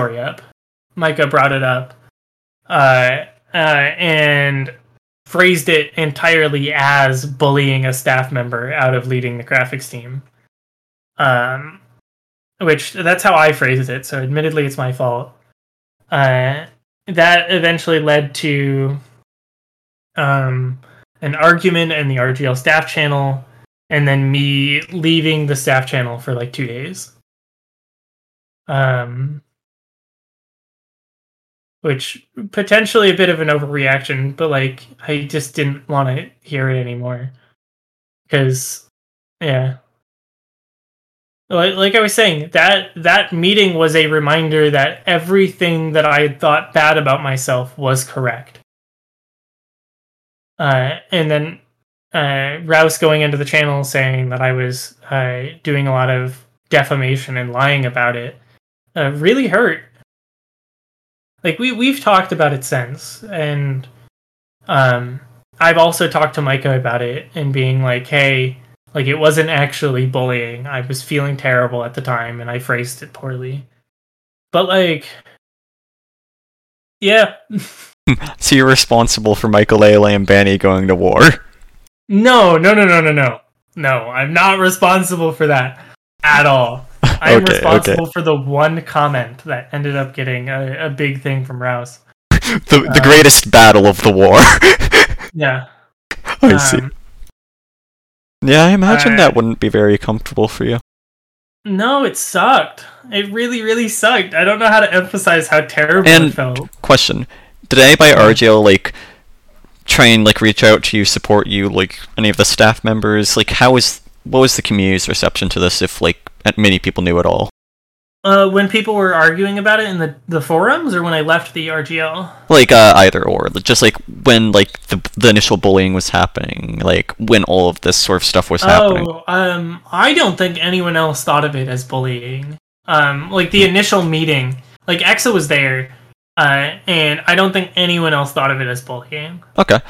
story up. Micah brought it up, uh, uh, and phrased it entirely as bullying a staff member out of leading the graphics team. Um, which that's how I phrased it. So admittedly, it's my fault. Uh, that eventually led to um, an argument in the RGL staff channel, and then me leaving the staff channel for like two days. Um, which potentially a bit of an overreaction, but like I just didn't want to hear it anymore. Because, yeah, like, like I was saying, that that meeting was a reminder that everything that I had thought bad about myself was correct. Uh, and then uh, Rouse going into the channel saying that I was uh, doing a lot of defamation and lying about it uh, really hurt. Like we we've talked about it since, and um, I've also talked to Micah about it and being like, "Hey, like it wasn't actually bullying. I was feeling terrible at the time and I phrased it poorly. But like yeah. so you're responsible for Michael Ayla and Banny going to war? No, no, no, no, no, no. No, I'm not responsible for that at all. I'm okay, responsible okay. for the one comment that ended up getting a, a big thing from Rouse. the the uh, greatest battle of the war. yeah. I um, see. Yeah, I imagine that wouldn't be very comfortable for you. No, it sucked. It really, really sucked. I don't know how to emphasize how terrible and it felt. Question: Did anybody at RGL like try and like reach out to you, support you, like any of the staff members? Like, how was what was the community's reception to this? If like many people knew at all. Uh, when people were arguing about it in the, the forums, or when I left the RGL? Like uh, either or, just like when like the the initial bullying was happening, like when all of this sort of stuff was happening. Oh, um, I don't think anyone else thought of it as bullying. Um, like the initial meeting, like Exa was there, uh, and I don't think anyone else thought of it as bullying. Okay.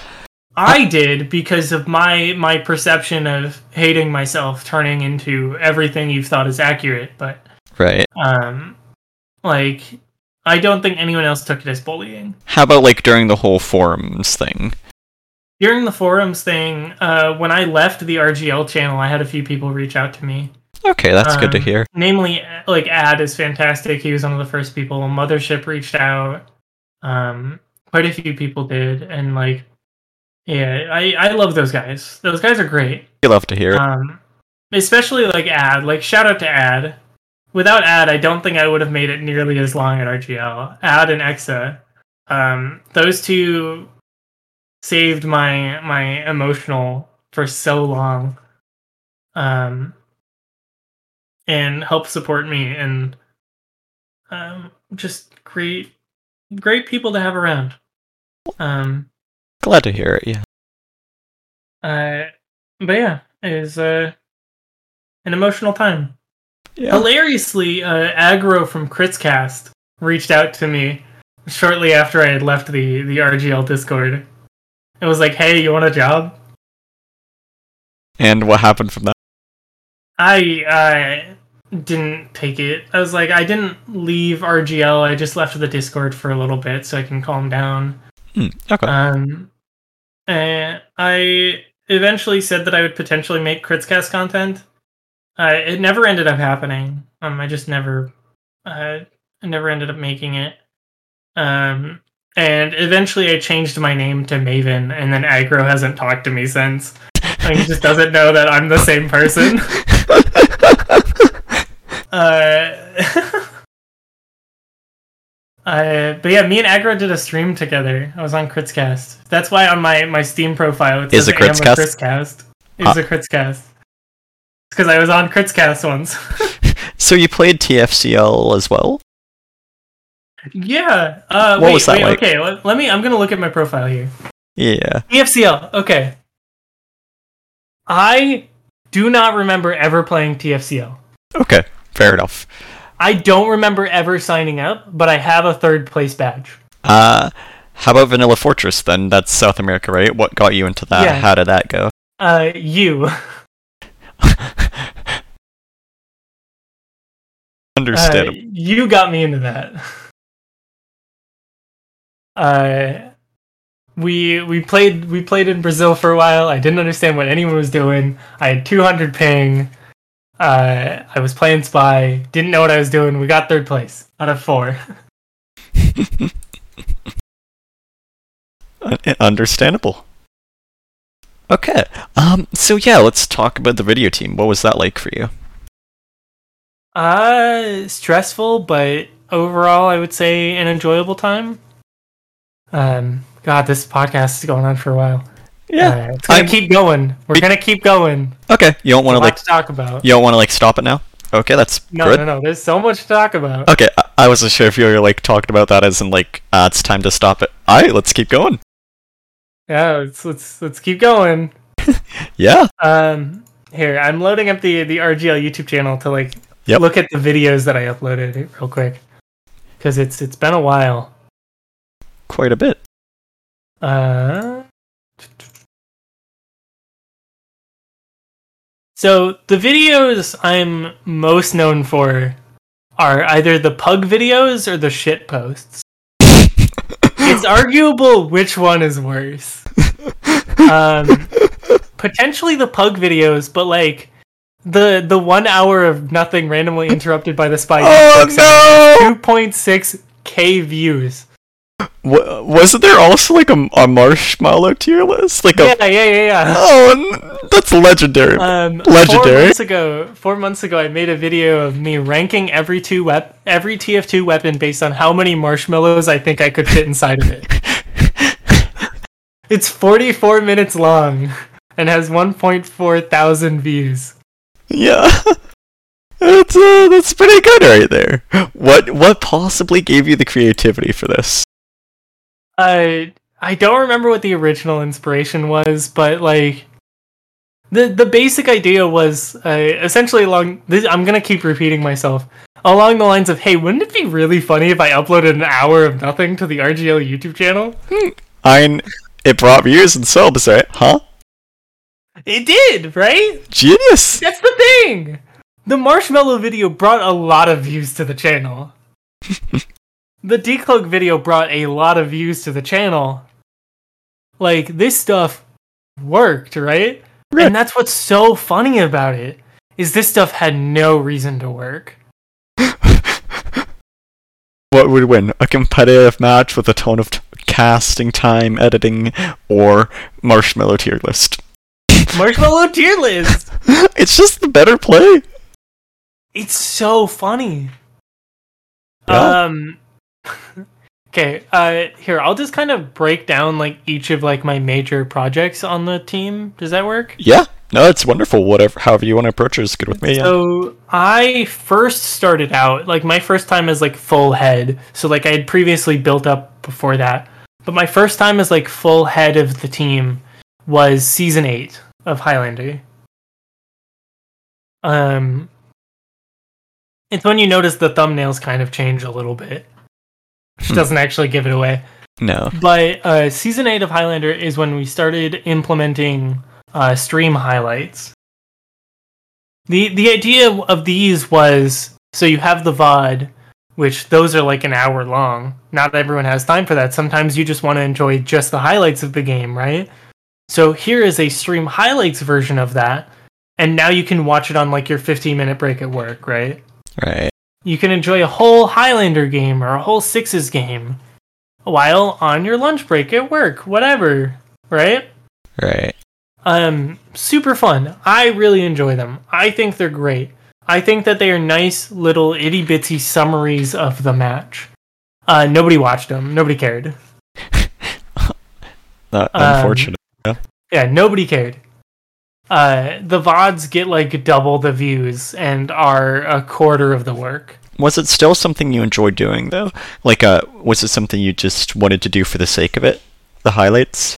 I did because of my my perception of hating myself turning into everything you've thought is accurate, but Right. Um, like I don't think anyone else took it as bullying. How about like during the whole forums thing? During the forums thing, uh, when I left the RGL channel, I had a few people reach out to me. Okay, that's um, good to um, hear. Namely, like Ad is fantastic. He was one of the first people. Mothership reached out. Um, quite a few people did, and like, yeah, I I love those guys. Those guys are great. You love to hear it. Um, especially like Ad. Like, shout out to Ad without ad, I don't think I would have made it nearly as long at RGL. Ad and Exa, um, those two saved my my emotional for so long, um, and helped support me and um, just great great people to have around. Um, Glad to hear it. Yeah. Uh, but yeah, it was uh, an emotional time. Yeah. Hilariously, uh, Aggro from Critscast reached out to me shortly after I had left the, the RGL Discord. It was like, hey, you want a job? And what happened from that? I uh, didn't take it. I was like, I didn't leave RGL. I just left the Discord for a little bit so I can calm down. Hmm, okay. Um, and I eventually said that I would potentially make Critscast content. Uh, it never ended up happening. Um, I just never, uh, never ended up making it. Um, and eventually I changed my name to Maven, and then Aggro hasn't talked to me since. Like, he just doesn't know that I'm the same person. uh, uh, but yeah, me and Aggro did a stream together. I was on Critscast. That's why on my, my Steam profile it says Is a Critscast? Critscast. It was a Critscast It's because I was on Critscast once. so you played TFCL as well? Yeah. Uh, what wait, was that wait, like? Okay, let, let, me. I'm gonna look at my profile here. Yeah. TFCL. Okay. I do not remember ever playing TFCL. Okay, fair enough. I don't remember ever signing up, but I have a third place badge. Uh, how about Vanilla Fortress then? That's South America, right? What got you into that? Yeah. How did that go? Uh, you. Understandable. Uh, you got me into that. Uh, we we played we played in Brazil for a while. I didn't understand what anyone was doing. I had 200 ping. Uh, I was playing spy. Didn't know what I was doing. We got third place out of four. Understandable. Okay. Um. So yeah, let's talk about the video team. What was that like for you? Uh, stressful, but overall, I would say an enjoyable time. Um, God, this podcast is going on for a while. Uh, it's gonna I'm- keep going. We're Be- gonna keep going. Okay. You don't want to like. to talk about. You don't want to like stop it now. Okay, that's No, good. no, no. There's so much to talk about. Okay, I-, I wasn't sure if you were like talking about that as in like, uh, it's time to stop it. All right, let's keep going. Yeah, let's let's let's keep going. Yeah. Um, here I'm loading up the the RGL YouTube channel to like Yep. look at the videos that I uploaded real quick because it's it's been a while. Quite a bit. Uh, so the videos I'm most known for are either the pug videos or the shit posts. It's arguable which one is worse. Um, potentially the pug videos, but like the the one hour of nothing randomly interrupted by the spy. Oh, no! Two point six k views. Wasn't there also like a, a marshmallow tier list? Like a Yeah, yeah, yeah, yeah. oh, that's legendary. Um, Legendary. Four months ago, four months ago, I made a video of me ranking every two wep- every TF2 weapon based on how many marshmallows I think I could fit inside of it. It's 44 minutes long and has 1.4 thousand views. yeah, that's uh, that's pretty good right there. What what possibly gave you the creativity for this? I I don't remember what the original inspiration was, but like the the basic idea was uh, essentially along. This, I'm gonna keep repeating myself along the lines of, "Hey, wouldn't it be really funny if I uploaded an hour of nothing to the RGL YouTube channel?" I it brought views and subs, right? Huh? It did, right? Genius. That's the thing. The marshmallow video brought a lot of views to the channel. the decloak video brought a lot of views to the channel. Like this stuff worked, right? And that's what's so funny about it is this stuff had no reason to work. What would win? A competitive match with a ton of t- casting time, editing, or marshmallow tier list? Marshmallow tier list. it's just the better play. It's so funny. Yeah. Um Okay, uh here, I'll just kind of break down like each of like my major projects on the team. Does that work? Yeah. No, it's wonderful. Whatever, however you want to approach it is good with me. Yeah. So I first started out like my first time as like full head. So like I had previously built up before that. But my first time as like full head of the team was season 8 of Highlander. Um it's when you notice the thumbnails kind of change a little bit. Hmm. doesn't actually give it away. No. But uh, season eight of Highlander is when we started implementing uh, stream highlights. the The idea of these was so you have the VOD, which those are like an hour long. Not everyone has time for that. Sometimes you just want to enjoy just the highlights of the game, right? So here is a stream highlights version of that, and now you can watch it on like your 15 minute break at work, right? Right. You can enjoy a whole Highlander game or a whole Sixes game while on your lunch break at work, whatever, right? Right. Um, super fun. I really enjoy them. I think they're great. I think that they are nice little itty bitsy summaries of the match. Uh, nobody watched them. Nobody cared. Not Um, unfortunate. Yeah, nobody cared. Uh, the VODs get like double the views and are a quarter of the work. Was it still something you enjoyed doing though? Like, uh, was it something you just wanted to do for the sake of it? The highlights.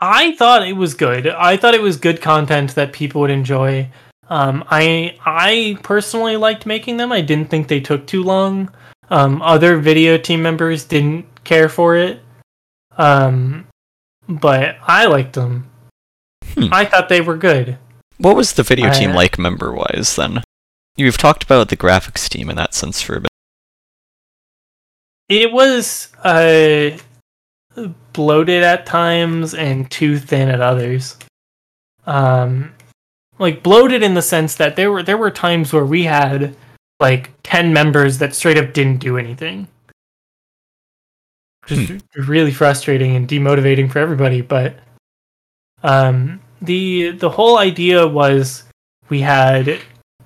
I thought it was good. I thought it was good content that people would enjoy. Um, I I personally liked making them. I didn't think they took too long. Um, other video team members didn't care for it. Um, but I liked them. Hmm. I thought they were good. What was the video team I- like member wise then? You've talked about the graphics team in that sense for a bit. It was uh, bloated at times and too thin at others. Um, like bloated in the sense that there were there were times where we had like ten members that straight up didn't do anything. Which is really frustrating and demotivating for everybody. But um, the the whole idea was we had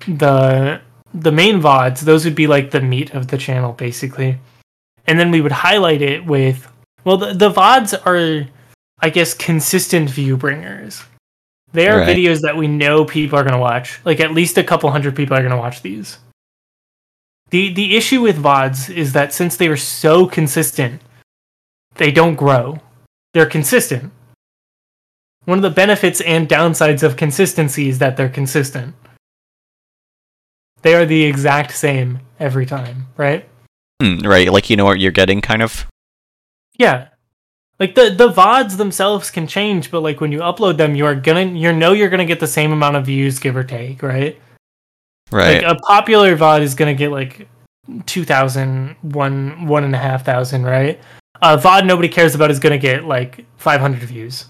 the the main vods; those would be like the meat of the channel, basically, and then we would highlight it with well, the, the vods are, I guess, consistent view bringers. They are Right. videos that we know people are going to watch. Like at least a couple hundred people are going to watch these. The the issue with VODs is that since they are so consistent, they don't grow. They're consistent. One of the benefits and downsides of consistency is that they're consistent. They are the exact same every time, right? Hmm, right, like you know what you're getting, kind of. Yeah. Like the the VODs themselves can change, but like when you upload them, you are gonna you know you're gonna get the same amount of views, give or take, right? Right. Like a popular VOD is gonna get like two thousand, one one and a half thousand, right? A VOD nobody cares about is gonna get like five hundred views.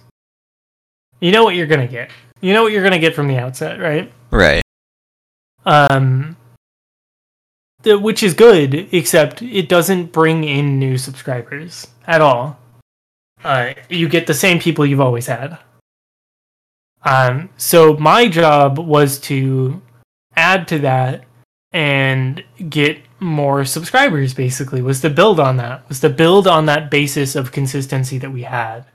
You know what you're gonna get. You know what you're gonna get from the outset, right? right. Um, the, which is good, except it doesn't bring in new subscribers at all. Uh, you get the same people you've always had. Um, so my job was to add to that and get more subscribers. Basically, was to build on that. Was to build on that basis of consistency that we had.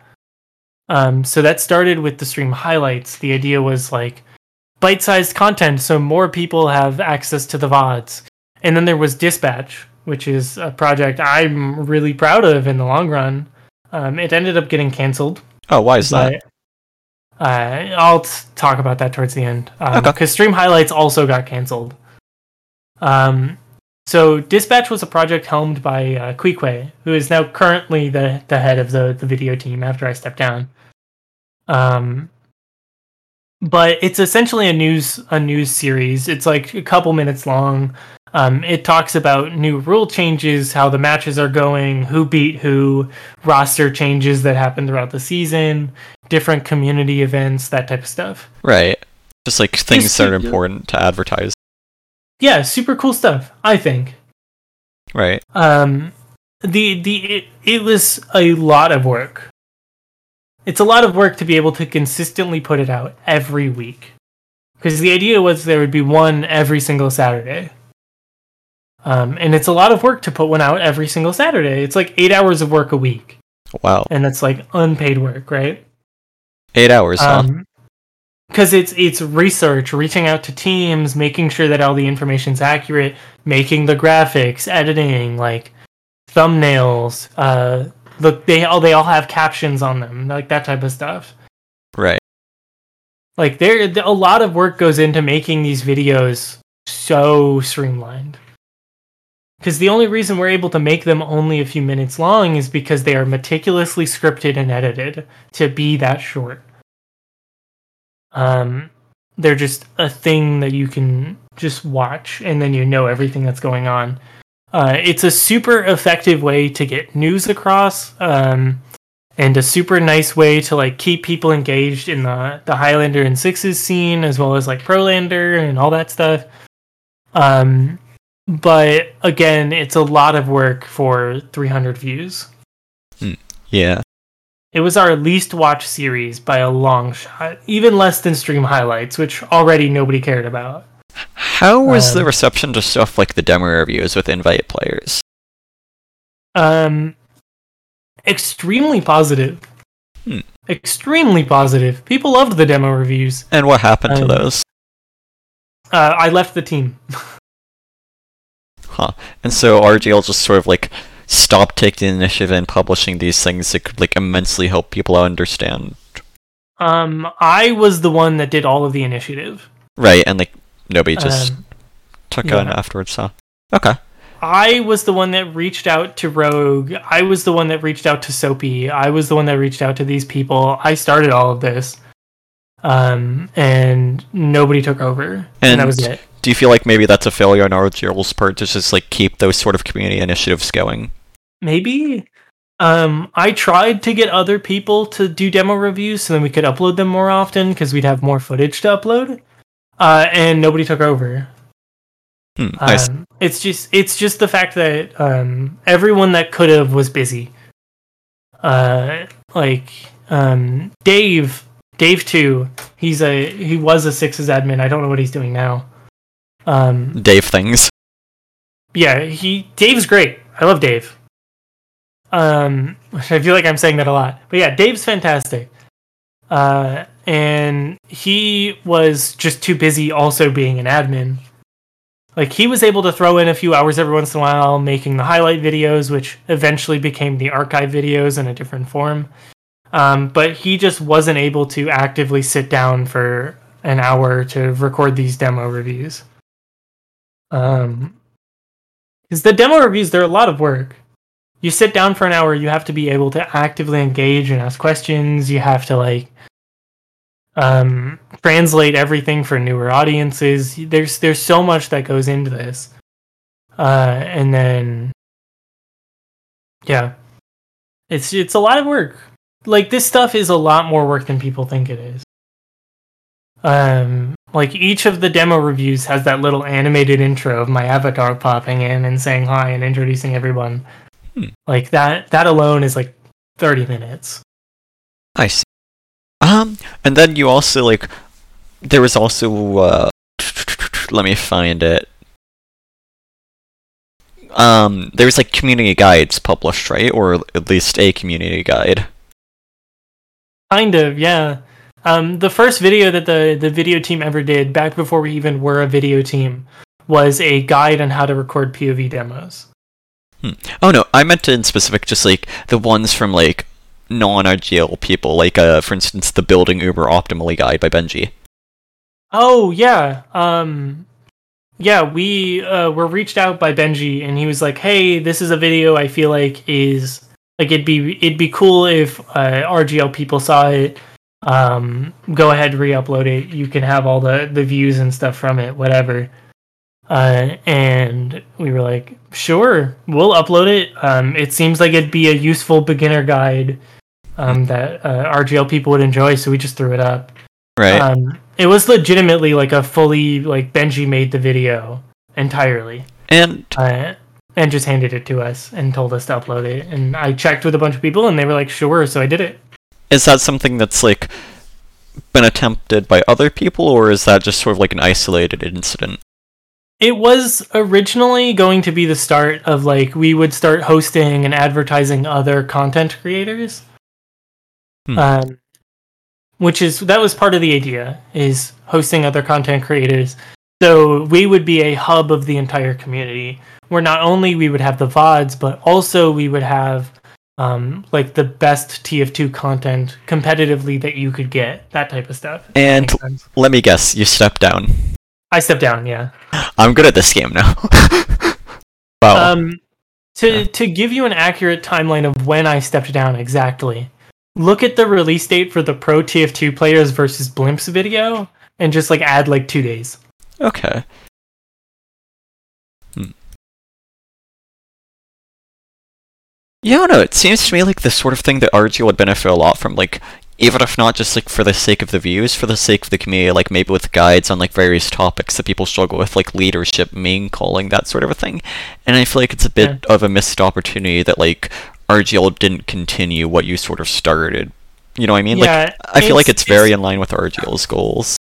Um, so that started with the stream highlights. The idea was like bite-sized content so more people have access to the VODs. And then there was Dispatch, which is a project I'm really proud of in the long run. Um, it ended up getting canceled. Oh, why is that? uh, I'll t- talk about that towards the end. Because Okay. Stream Highlights also got canceled. Um, so Dispatch was a project helmed by uh, Queequeg, who is now currently the, the head of the, the video team after I stepped down. Um, but it's essentially a news a news series. It's like a couple minutes long. Um, it talks about new rule changes, how the matches are going, who beat who, roster changes that happen throughout the season, different community events, that type of stuff. Right. Just like things that are yeah. important to advertise. Yeah, super cool stuff. I think. Right. Um, the the it, it was a lot of work. It's a lot of work to be able to consistently put it out every week, because the idea was there would be one every single Saturday. Um, and it's a lot of work to put one out every single Saturday. It's like eight hours of work a week, Wow. and that's like unpaid work, right? Eight hours, huh? Because it's it's research, reaching out to teams, making sure that all the information's accurate, making the graphics, editing, like thumbnails. Uh, look, they all they all have captions on them, like that type of stuff. Right. Like there, a lot of work goes into making these videos so streamlined. Because the only reason we're able to make them only a few minutes long is because they are meticulously scripted and edited to be that short. Um, they're just a thing that you can just watch and then you know everything that's going on. Uh, it's a super effective way to get news across, um, and a super nice way to like keep people engaged in the the Highlander and Sixes scene as well as like Prolander and all that stuff. Um, but again, it's a lot of work for 300 views. Yeah. It was our least watched series by a long shot, even less than Stream Highlights, which already nobody cared about. How was the Um, reception to stuff like the demo reviews with invite players? Um, extremely positive. Hmm. Extremely positive. People loved the demo reviews. And what happened to um, those? Uh, I left the team. Huh. And so RGL just sort of like stopped taking initiative and publishing these things that could like immensely help people understand. Um, I was the one that did all of the initiative. Right, and like nobody just Um, took yeah. on afterwards, huh? Okay. I was the one that reached out to Rogue. I was the one that reached out to Soapy. I was the one that reached out to these people. I started all of this. Um, and nobody took over. And, that was it. do you feel like maybe that's a failure on RGL's part to just like keep those sort of community initiatives going? Maybe. Um, I tried to get other people to do demo reviews so then we could upload them more often because we'd have more footage to upload. Uh, and nobody took over. Hmm, s- Um, it's just it's just the fact that um, everyone that could have was busy. Uh, like um, Dave, Dave too. He's a he was a sixes admin. I don't know what he's doing now. Um, Dave things. yeah, he Dave's great. I love Dave. Um, I feel like I'm saying that a lot, but yeah, Dave's fantastic. Uh, and he was just too busy also being an admin. Like he was able to throw in a few hours every once in a while making the highlight videos, which eventually became the archive videos in a different form. Um, but he just wasn't able to actively sit down for an hour to record these demo reviews. Um, because the demo reviews, they're a lot of work. You sit down for an hour, you have to be able to actively engage and ask questions. You have to like um, translate everything for newer audiences. There's there's so much that goes into this, uh, and then yeah, it's it's a lot of work. Like this stuff is a lot more work than people think it is. Um, like each of the demo reviews has that little animated intro of my avatar popping in and saying hi and introducing everyone. Hmm. Like that that alone is like 30 minutes. I see. Um, and then you also like there was also uh let me find it. Um, there's like community guides published, right? Or at least a community guide. Kind of, yeah. Um, the first video that the the video team ever did, back before we even were a video team, was a guide on how to record POV demos. Oh no, I meant in specific just like the ones from like non-RGL people, like uh, for instance, the Building Uber Optimally guide by Benji. Oh yeah, um, yeah. We uh, were reached out by Benji, and he was like, "Hey, this is a video I feel like is like it'd be it'd be cool if uh, RGL people saw it. Um, go ahead, re-upload it. You can have all the the views and stuff from it, whatever." Uh, and we were like, "Sure, we'll upload it. Um, it seems like it'd be a useful beginner guide." Um, that uh, RGL people would enjoy, so we just threw it up. Right. Um, it was legitimately like a fully like Benji made the video entirely, and uh, and just handed it to us and told us to upload it. And I checked with a bunch of people, and they were like, "Sure," so I did it. is that something that's like been attempted by other people, or is that just sort of like an isolated incident? It was originally going to be the start of like we would start hosting and advertising other content creators. Hmm. Um, which is that was part of the idea is hosting other content creators. So we would be a hub of the entire community where not only we would have the VODs, but also we would have um, like the best TF2 content competitively that you could get, that type of stuff. And let me guess, you stepped down. I stepped down, yeah. I'm good at this game now. wow. Um, to Yeah. to give you an accurate timeline of when I stepped down exactly, look at the release date for the Pro TF2 players versus Blimps video, and just like add like two days. okay. Hmm. Yeah, no. It seems to me like the sort of thing that RG would benefit a lot from, like, even if not just like for the sake of the views, for the sake of the community, like maybe with guides on like various topics that people struggle with, like leadership, main calling, that sort of a thing. And I feel like it's a bit of a missed opportunity that like RGL didn't continue what you sort of started. You know what I mean? yeah, like I feel like it's very in line with RGL's goals.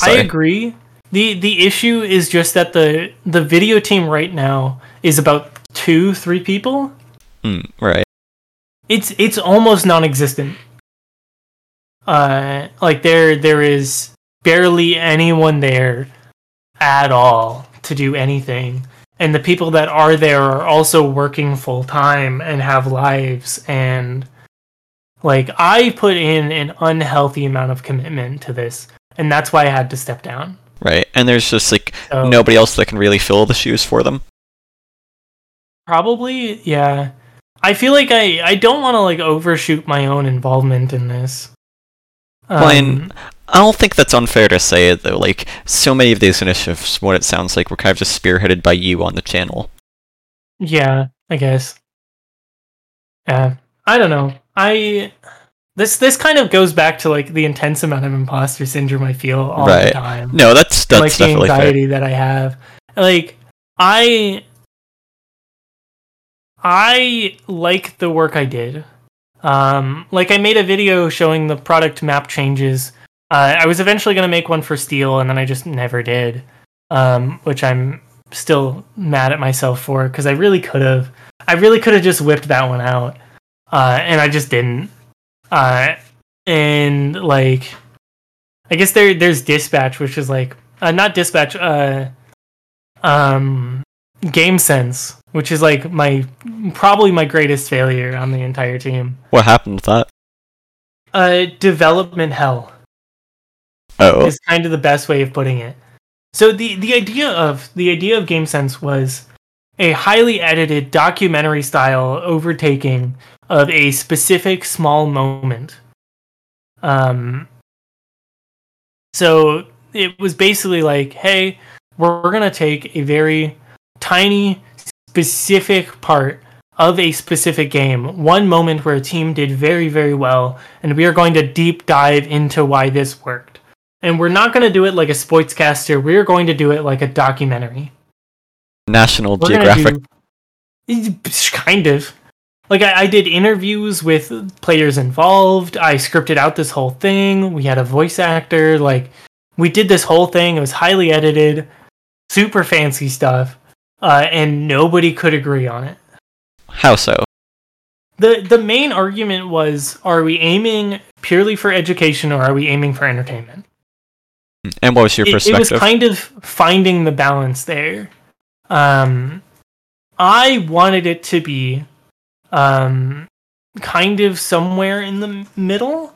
I agree. the The issue is just that the the video team right now is about two three people. Mm, right. It's it's almost non-existent. Uh, like there there is barely anyone there at all to do anything, and the people that are there are also working full time and have lives and like I put in an unhealthy amount of commitment to this, and that's why I had to step down. Right. And there's just like So nobody else that can really fill the shoes for them. Probably, yeah. I feel like I I don't want to like overshoot my own involvement in this. Um, I don't think that's unfair to say it though. Like so many of these initiatives, what it sounds like, were kind of just spearheaded by you on the channel. Yeah, I guess. Yeah, I don't know. I this this kind of goes back to like the intense amount of imposter syndrome I feel all Right. the time. No, that's that's like the definitely fair. anxiety that I have. Like I I like the work I did. Um like I made a video showing the product map changes. Uh, I was eventually going to make one for Steel and then I just never did. Um which I'm still mad at myself for cuz I really could have I really could have just whipped that one out. Uh and I just didn't. Uh and like I guess there there's dispatch, which is like uh, not dispatch, uh, um, game sense, which is like my probably my greatest failure on the entire team. What happened with that? Uh, development hell Oh, is kind of the best way of putting it. So the the idea of the idea of game sense was a highly edited documentary style overtaking of a specific small moment. Um so it was basically like, hey, we're, we're going to take a very tiny specific part of a specific game, one moment where a team did very very well, and we are going to deep dive into why this worked. And we're not going to do it like a sportscaster. We're going to do it like a documentary. National We're Geographic. do- kind of. Like I, I did interviews with players involved. I scripted out this whole thing. We had a voice actor. Like we did this whole thing. It was highly edited, super fancy stuff, uh, and nobody could agree on it. How so? the The main argument was: Are we aiming purely for education, or are we aiming for entertainment? And what was your it, it perspective? was kind of finding the balance there. Um, I wanted it to be um, kind of somewhere in the middle.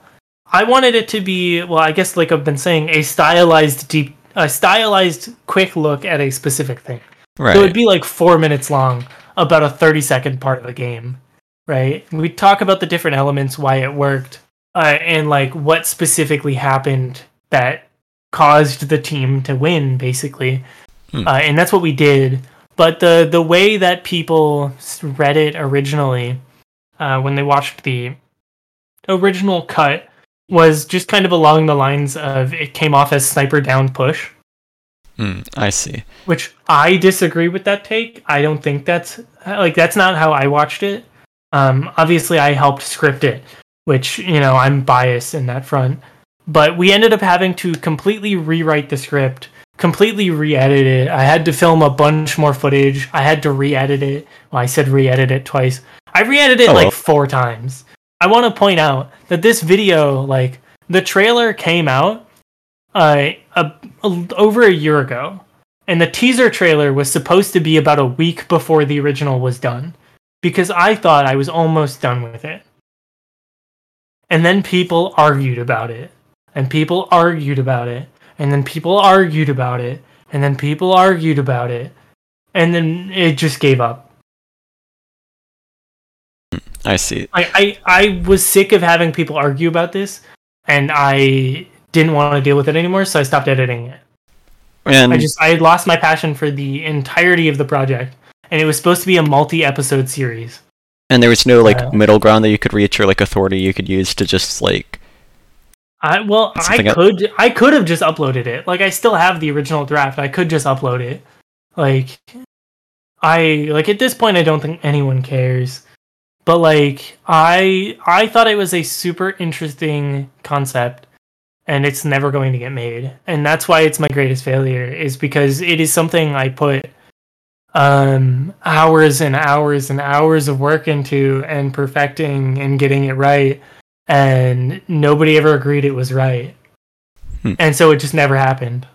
I wanted it to be, well, I guess like I've been saying, a stylized deep, a stylized quick look at a specific thing. Right. So it'd be like four minutes long, about a thirty second part of the game, right? We talk about the different elements, why it worked, uh, and like what specifically happened that caused the team to win, basically. Hmm. Uh, and that's what we did. But the the way that people read it originally, uh, when they watched the original cut, was just kind of along the lines of it came off as sniper down push Hmm, I see. which I disagree with that take. I don't think that's like that's not how I watched it. Um, obviously, I helped script it, which you know I'm biased in that front. But we ended up having to completely rewrite the script, completely re-edit it. I had to film a bunch more footage. I had to re-edit it. Well, I said re-edit it twice. I re-edited it Oh, well. like four times. I want to point out that this video, like the trailer, came out uh, a, a, over a year ago and the teaser trailer was supposed to be about a week before the original was done because I thought I was almost done with it. And then people argued about it, and people argued about it, and then people argued about it, and then people argued about it, and then it just gave up. I see. I, I, I was sick of having people argue about this, and I didn't want to deal with it anymore, so I stopped editing it. And I just I had lost my passion for the entirety of the project, and it was supposed to be a multi-episode series. and there was no like Uh, middle ground that you could reach or like authority you could use to just like I well, I could I could have just uploaded it. Like I still have the original draft. I could just upload it. Like I like at this point I don't think anyone cares. But like I I thought it was a super interesting concept and it's never going to get made. And that's why it's my greatest failure is because it is something I put um hours and hours and hours of work into and perfecting and getting it right and nobody ever agreed it was right. Hmm. And so it just never happened.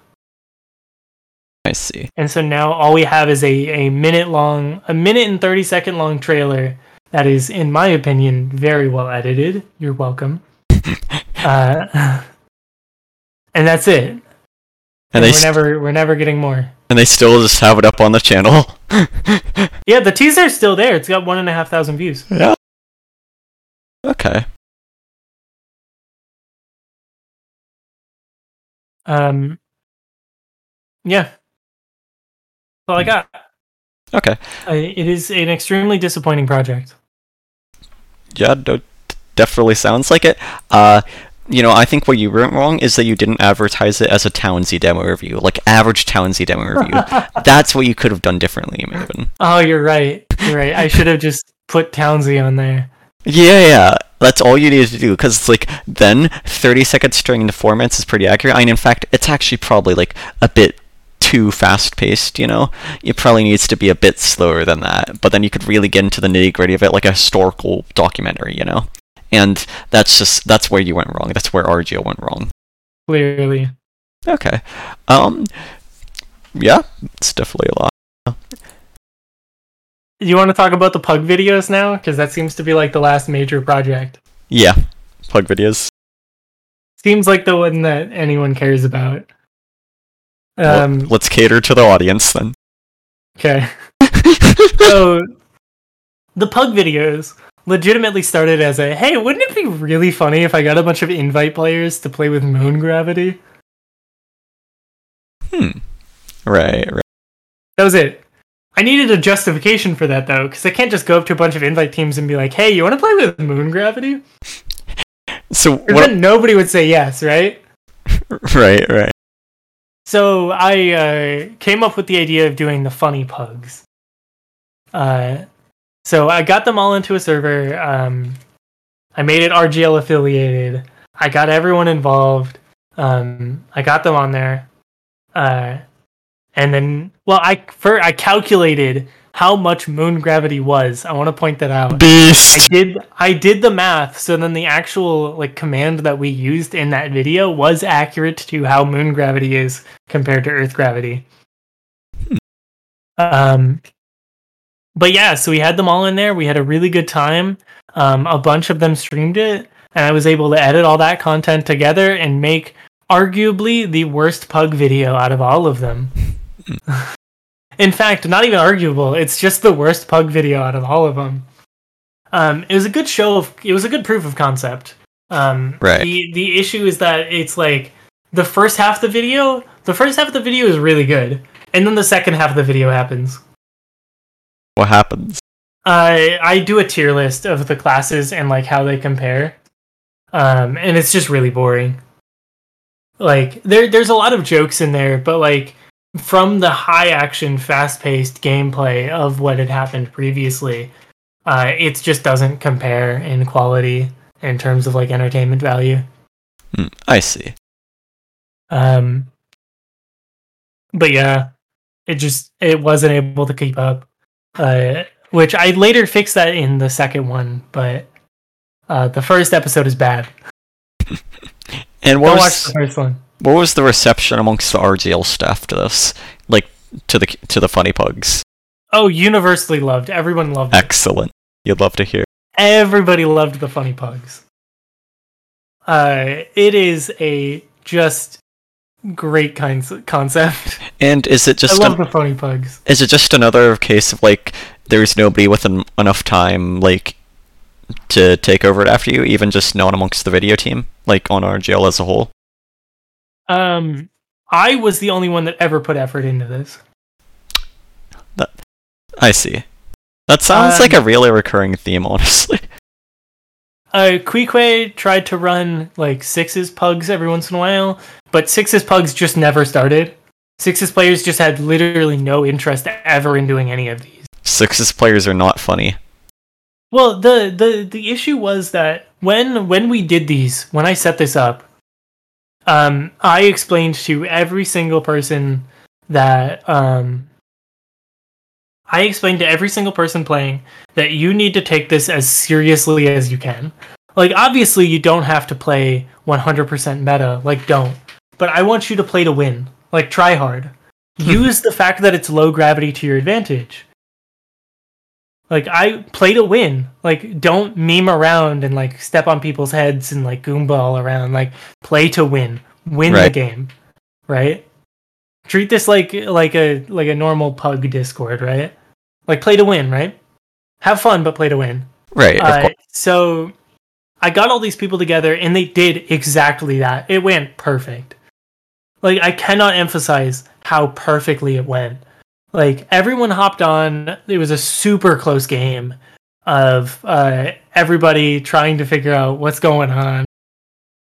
I see. And so now all we have is a, a minute long, a minute and 30 second long trailer that is, in my opinion, very well edited. You're welcome. uh, and that's it. And, And they we're st- never we're never getting more. and they still just have it up on the channel. Yeah, the teaser's still there. It's got one and a half thousand views. yeah. Okay. Um, yeah, that's all I got. Okay. Uh, it is an extremely disappointing project. Yeah, no, definitely sounds like it. Uh, you know, I think what you went wrong is that you didn't advertise it as a Townsy demo review, like average Townsy demo review. That's what you could have done differently, Maven. Oh, you're right. You're right. I should have just put Townsy on there. Yeah, yeah. That's all you needed to do, because it's like, then 30 second string into four minutes is pretty accurate. I mean, in fact, it's actually probably like a bit too fast paced, you know? It probably needs to be a bit slower than that, but then you could really get into the nitty gritty of it like a historical documentary, you know? And that's just, that's where you went wrong. That's where RGO went wrong. Clearly. Okay. Um, yeah, it's definitely a lot. You want to talk about the pug videos now? Because that seems to be like the last major project. Yeah, pug videos. Seems like the one that anyone cares about. Well, Um, let's cater to the audience then. okay. so, the pug videos legitimately started as a hey, wouldn't it be really funny if I got a bunch of invite players to play with moon gravity? Hmm. Right, right. That was it. I needed a justification for that though, because I can't just go up to a bunch of invite teams and be like, "Hey, you want to play with moon gravity?" So what, then nobody would say yes, right? right, right. So I uh, came up with the idea of doing the funny pugs. Uh, so I got them all into a server. Um, I made it RGL affiliated. I got everyone involved. Um, I got them on there. Uh, and then, well, I for I calculated how much moon gravity was. I want to point that out. Beast. I did I did the math, so then the actual like command that we used in that video was accurate to how moon gravity is compared to Earth gravity. Um but yeah, so we had them all in there. We had a really good time. Um a bunch of them streamed it, and I was able to edit all that content together and make arguably the worst pug video out of all of them. In fact, not even arguable. It's just the worst pug video out of all of them. Um, it was a good show of. It was a good proof of concept. Um, Right. The the issue is that it's like the first half of the video. The first half of the video is really good, and then the second half of the video happens. What happens? I I do a tier list of the classes and like how they compare, um, and it's just really boring. Like there there's a lot of jokes in there, but like from the high action, fast paced gameplay of what had happened previously, uh, it just doesn't compare in quality in terms of like entertainment value. Hmm, I see. Um, but yeah, it just it wasn't able to keep up. Uh, which I later fixed that in the second one, but uh, the first episode is bad. And what Don't was, the first one. what was the reception amongst the RGL staff to this? Like, to the to the funny pugs? Oh, universally loved. Everyone loved it. Excellent. You'd love to hear. Everybody loved the funny pugs. Uh, it is a just great kinds concept. And is it just I love an- the funny pugs. is it just another case of like there's nobody with en- enough time like to take over it after you, even just no one amongst the video team, like on our RGL as a whole? Um, I was the only one that ever put effort into this. That I see. That sounds Um, like a really recurring theme, honestly. Uh Queequeg tried to run like sixes pugs every once in a while, but sixes pugs just never started. Sixes players just had literally no interest ever in doing any of these. Sixes players are not funny. Well, the the the issue was that when when we did these, when I set this up, um, I explained to every single person that um, I explained to every single person playing that you need to take this as seriously as you can. Like, obviously, you don't have to play 100% meta. Like, don't. But I want you to play to win. Like, try hard. Hmm. Use the fact that it's low gravity to your advantage. Like, I play to win. Like, don't meme around and, like, step on people's heads and, like, goomba all around. Like, play to win. Win the game. Right? Treat this like like a like a normal pug discord, right? Like play to win, right? Have fun, but play to win. Right, Uh, so I got all these people together and they did exactly that. It went perfect. like I cannot emphasize how perfectly it went. Like everyone hopped on. It was a super close game of uh, everybody trying to figure out what's going on.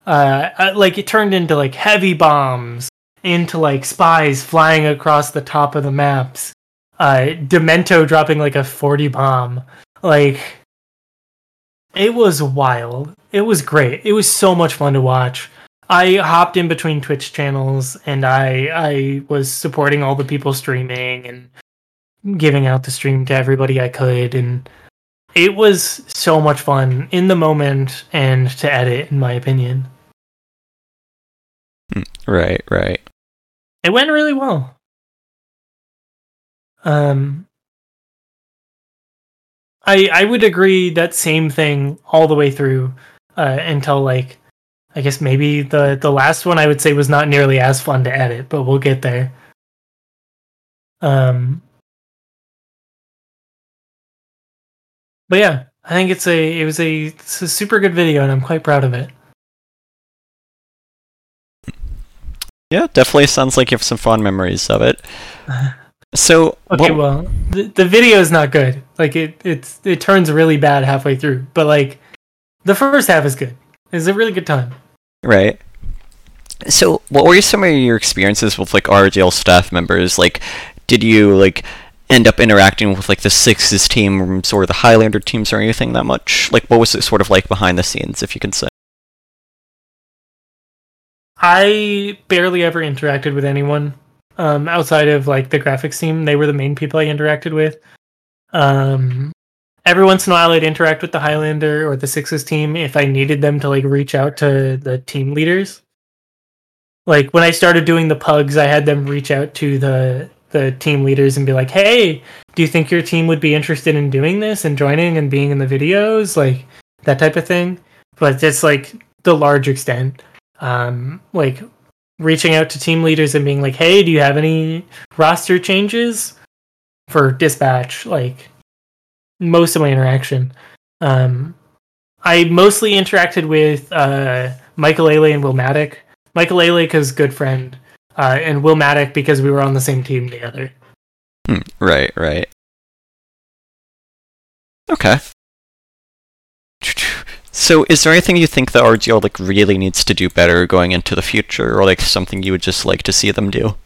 Uh, uh, like it turned into like heavy bombs, into like spies flying across the top of the maps. Uh, Demento dropping like a forty bomb. Like it was wild. It was great. It was so much fun to watch. I hopped in between Twitch channels and I I was supporting all the people streaming and giving out the stream to everybody I could and it was so much fun in the moment and to edit in my opinion. Right, right. It went really well. Um I I would agree that same thing all the way through uh until like I guess maybe the the last one I would say was not nearly as fun to edit, but we'll get there. Um But yeah, I think it's a it was a it's a super good video and I'm quite proud of it. Yeah, definitely sounds like you have some fond memories of it. So, Okay, what- well, the, the video is not good. Like it it's it turns really bad halfway through, but like the first half is good. It's a really good time. right? So, what were some of your experiences with like RGL staff members? Like, did you like end up interacting with like the Sixes teams or the Highlander teams or anything that much? Like, what was it sort of like behind the scenes, if you can say? I barely ever interacted with anyone um, outside of like the graphics team. They were the main people I interacted with. Um, every once in a while, I'd interact with the Highlander or the Sixes team if I needed them to like reach out to the team leaders. Like when I started doing the pugs, I had them reach out to the the team leaders and be like, "Hey, do you think your team would be interested in doing this and joining and being in the videos?" Like that type of thing. But just like the large extent um, like reaching out to team leaders and being like, "Hey, do you have any roster changes for dispatch?" Like most of my interaction, um, I mostly interacted with uh, Michael Ailey and Will Maddock. Michael Ailey because good friend, uh, and Will Maddock because we were on the same team together. Hmm, right, right. Okay. So, is there anything you think the RGL like really needs to do better going into the future, or like something you would just like to see them do?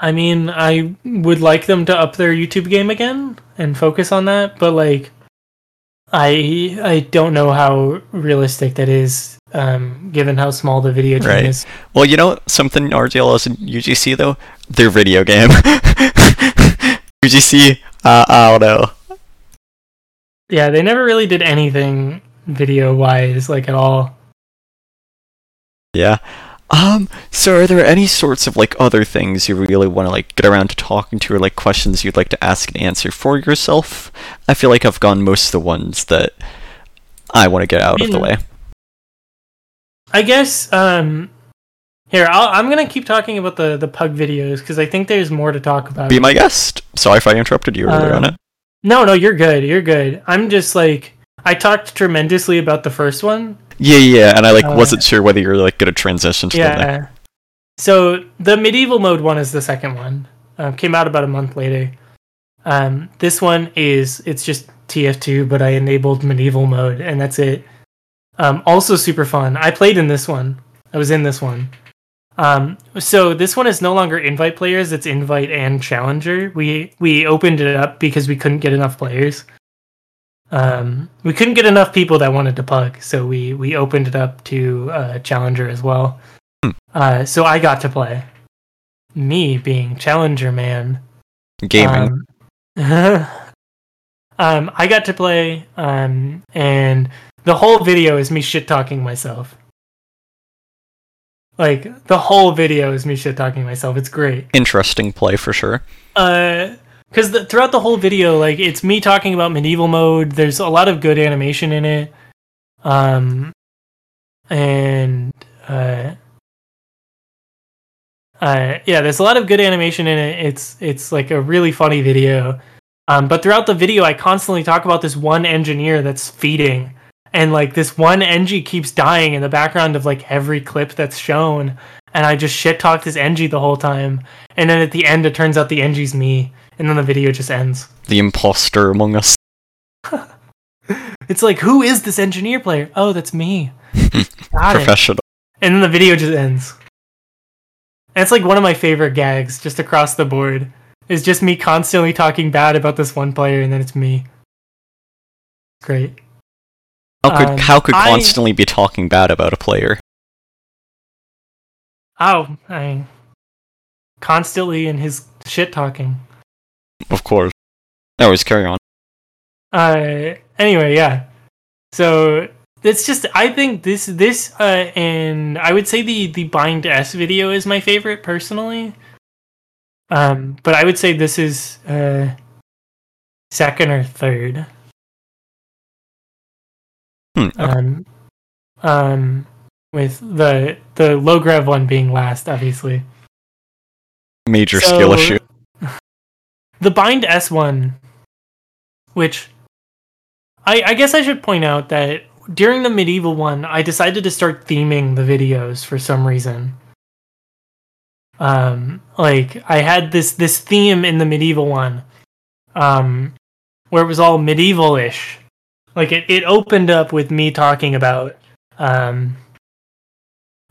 I mean, I would like them to up their YouTube game again and focus on that, but like I I don't know how realistic that is um given how small the video game Right. is. Well, you know something RGL doesn't UGC though? Their video game. UGC, uh, I don't know. Yeah, they never really did anything video wise like at all. Yeah. Um, so are there any sorts of like other things you really want to like get around to talking to or like questions you'd like to ask and answer for yourself? I feel like I've gone most of the ones that I want to get out of the way. I guess um here, I'll, I'm gonna keep talking about the the pug videos because I think there's more to talk about. Be my guest. Sorry if I interrupted you earlier on Um, it. no, no, you're good. You're good. I'm just like I talked tremendously about the first one, Yeah, yeah, and I like uh, wasn't sure whether you're like gonna transition to the next. Yeah. So the medieval mode one is the second one. Um, came out about a month later. Um, this one is it's just TF2, but I enabled medieval mode, and that's it. Um, also super fun. I played in this one. I was in this one. Um, so this one is no longer invite players; it's invite and challenger. We we opened it up because we couldn't get enough players. Um, we couldn't get enough people that wanted to pug, so we we opened it up to uh, challenger as well. Uh, so I got to play. Me being challenger man. Gaming. Um, um, I got to play, um, and the whole video is me shit talking myself. Like the whole video is me shit talking myself. It's great. Interesting play for sure. Uh, because throughout the whole video, like it's me talking about medieval mode. There's a lot of good animation in it. Um, and uh, uh, yeah, there's a lot of good animation in it. It's it's like a really funny video. Um, but throughout the video, I constantly talk about this one engineer that's feeding, and like this one engie keeps dying in the background of like every clip that's shown, and I just shit talked this engie the whole time. And then at the end, it turns out the engie's me, and then the video just ends. The imposter among us. It's like, who is this engineer player? Oh, that's me. Got it. Professional. And then the video just ends. And it's like one of my favorite gags, just across the board. Is just me constantly talking bad about this one player, and then it's me. Great. How could Um, how could I- constantly be talking bad about a player? Oh, I constantly in his shit talking. Of course. Anyways, carry on. Uh, anyway, yeah. So it's just I think this this uh and I would say the the bind s video is my favorite personally. Um, but I would say this is uh second or third. Hmm, okay. Um, um, with the the low grav one being last, obviously. Major so- skill issue. The bind S one, which I I guess I should point out that during the medieval one, I decided to start theming the videos for some reason. Um, like I had this this theme in the medieval one, um, where it was all medieval-ish. Like it, it opened up with me talking about, um,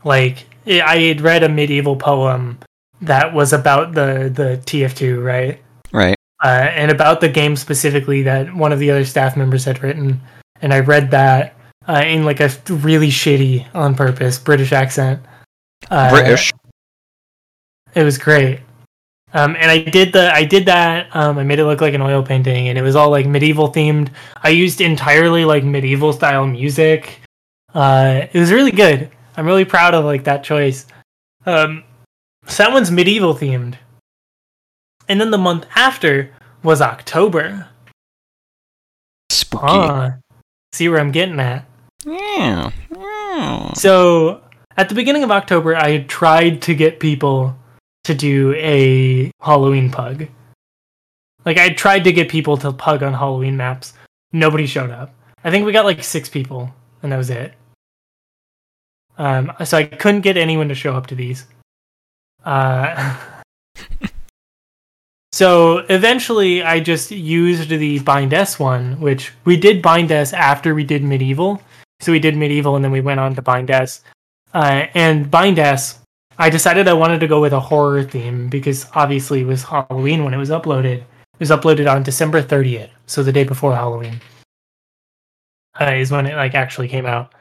like I I had read a medieval poem that was about the the TF2, right? Uh, and about the game specifically that one of the other staff members had written, and I read that uh, in like a really shitty, on purpose British accent. Uh, British. It was great. Um, and I did the I did that. Um, I made it look like an oil painting, and it was all like medieval themed. I used entirely like medieval style music. Uh, it was really good. I'm really proud of like that choice. Um, so that one's medieval themed. And then the month after was October. Spooky. Ah, see where I'm getting at. Yeah. yeah. So at the beginning of October, I tried to get people to do a Halloween pug. Like I tried to get people to pug on Halloween maps. Nobody showed up. I think we got like six people, and that was it. Um, so I couldn't get anyone to show up to these. Uh, so eventually, I just used the Bind S one, which we did Bind S after we did Medieval. So we did Medieval, and then we went on to Bind S. Uh, and Bind S, I decided I wanted to go with a horror theme because obviously it was Halloween when it was uploaded. It was uploaded on December 30th, so the day before Halloween. Uh, is when it like actually came out.